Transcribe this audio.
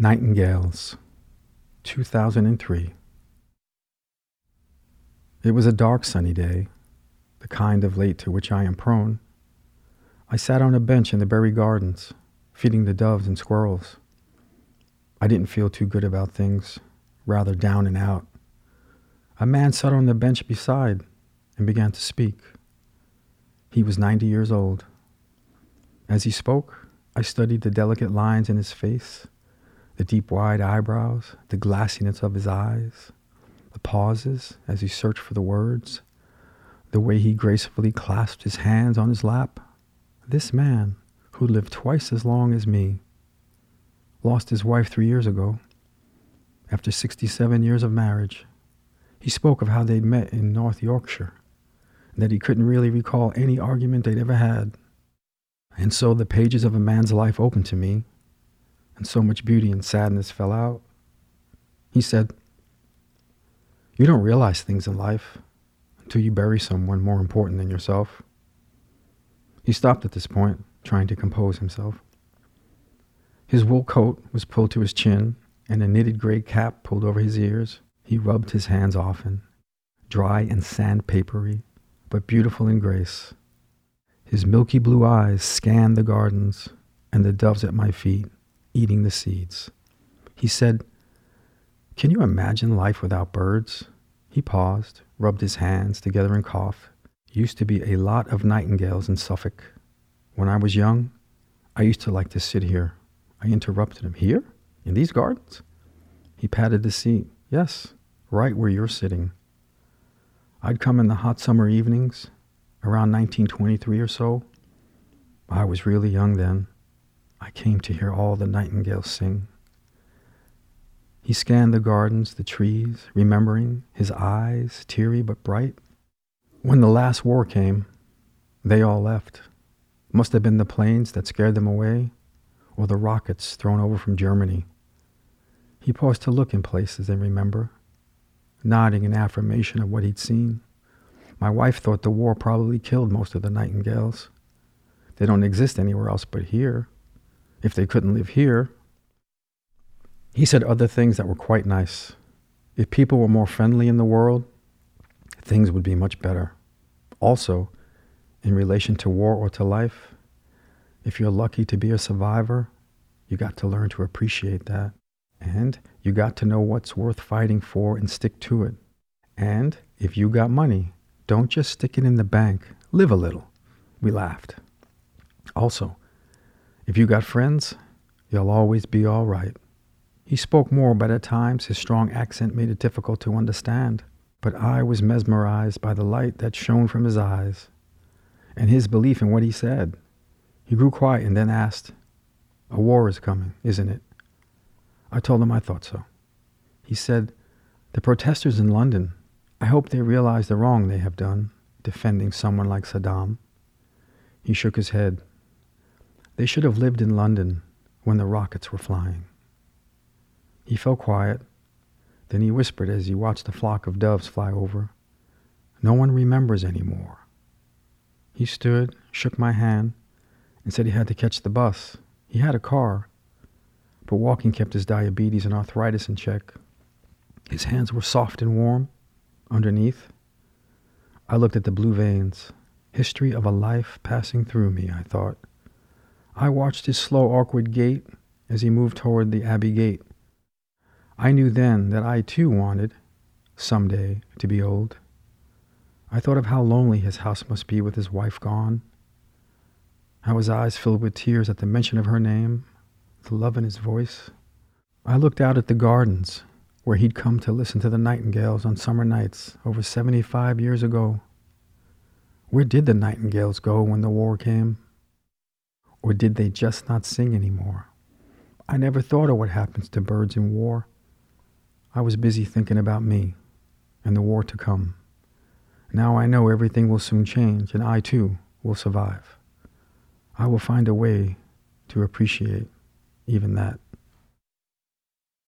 Nightingales, 2003. It was a dark sunny day, the kind of late to which I am prone. I sat on a bench in the Bury gardens, feeding the doves and squirrels. I didn't feel too good about things, rather down and out. A man sat on the bench beside and began to speak. He was 90 years old. As he spoke, I studied the delicate lines in his face, the deep wide eyebrows, the glassiness of his eyes, the pauses as he searched for the words, the way he gracefully clasped his hands on his lap. This man, who lived twice as long as me, lost his wife three years ago, after 67 years of marriage. He spoke of how they'd met in North Yorkshire, and that he couldn't really recall any argument they'd ever had. And so the pages of a man's life opened to me, and so much beauty and sadness fell out. He said, You don't realize things in life until you bury someone more important than yourself. He stopped at this point, trying to compose himself. His wool coat was pulled to his chin, and a knitted gray cap pulled over his ears. He rubbed his hands often, dry and sandpapery, but beautiful in grace. His milky blue eyes scanned the gardens and the doves at my feet, eating the seeds. He said, Can you imagine life without birds? He paused, rubbed his hands together and coughed. Used to be a lot of nightingales in Suffolk. When I was young, I used to like to sit here. I interrupted him. Here? In these gardens? He patted the seat. Yes, right where you're sitting. I'd come in the hot summer evenings, around 1923 or so. I was really young then. I came to hear all the nightingales sing. He scanned the gardens, the trees, remembering, his eyes teary but bright. When the last war came, they all left. Must have been the planes that scared them away, or the rockets thrown over from Germany. He paused to look in places and remember, nodding in affirmation of what he'd seen. My wife thought the war probably killed most of the nightingales. They don't exist anywhere else but here. If they couldn't live here, he said other things that were quite nice. If people were more friendly in the world, things would be much better. Also, in relation to war or to life, if you're lucky to be a survivor, you got to learn to appreciate that. And you got to know what's worth fighting for and stick to it. And if you got money, don't just stick it in the bank. Live a little. We laughed. Also, if you got friends, you'll always be all right. He spoke more, but at times his strong accent made it difficult to understand. But I was mesmerized by the light that shone from his eyes and his belief in what he said. He grew quiet and then asked, A war is coming, isn't it? I told him I thought so. He said, The protesters in London I hope they realize the wrong they have done, defending someone like Saddam. He shook his head. They should have lived in London when the rockets were flying. He fell quiet. Then he whispered as he watched a flock of doves fly over. No one remembers anymore. He stood, shook my hand, and said he had to catch the bus. He had a car, but walking kept his diabetes and arthritis in check. His hands were soft and warm, underneath. I looked at the blue veins. History of a life passing through me, I thought. I watched his slow, awkward gait as he moved toward the Abbey gate. I knew then that I too wanted, some day, to be old. I thought of how lonely his house must be with his wife gone, how his eyes filled with tears at the mention of her name, the love in his voice. I looked out at the gardens where he'd come to listen to the nightingales on summer nights over 75 years ago. Where did the nightingales go when the war came? Or did they just not sing anymore? I never thought of what happens to birds in war. I was busy thinking about me and the war to come. Now I know everything will soon change, and I too will survive. I will find a way to appreciate even that.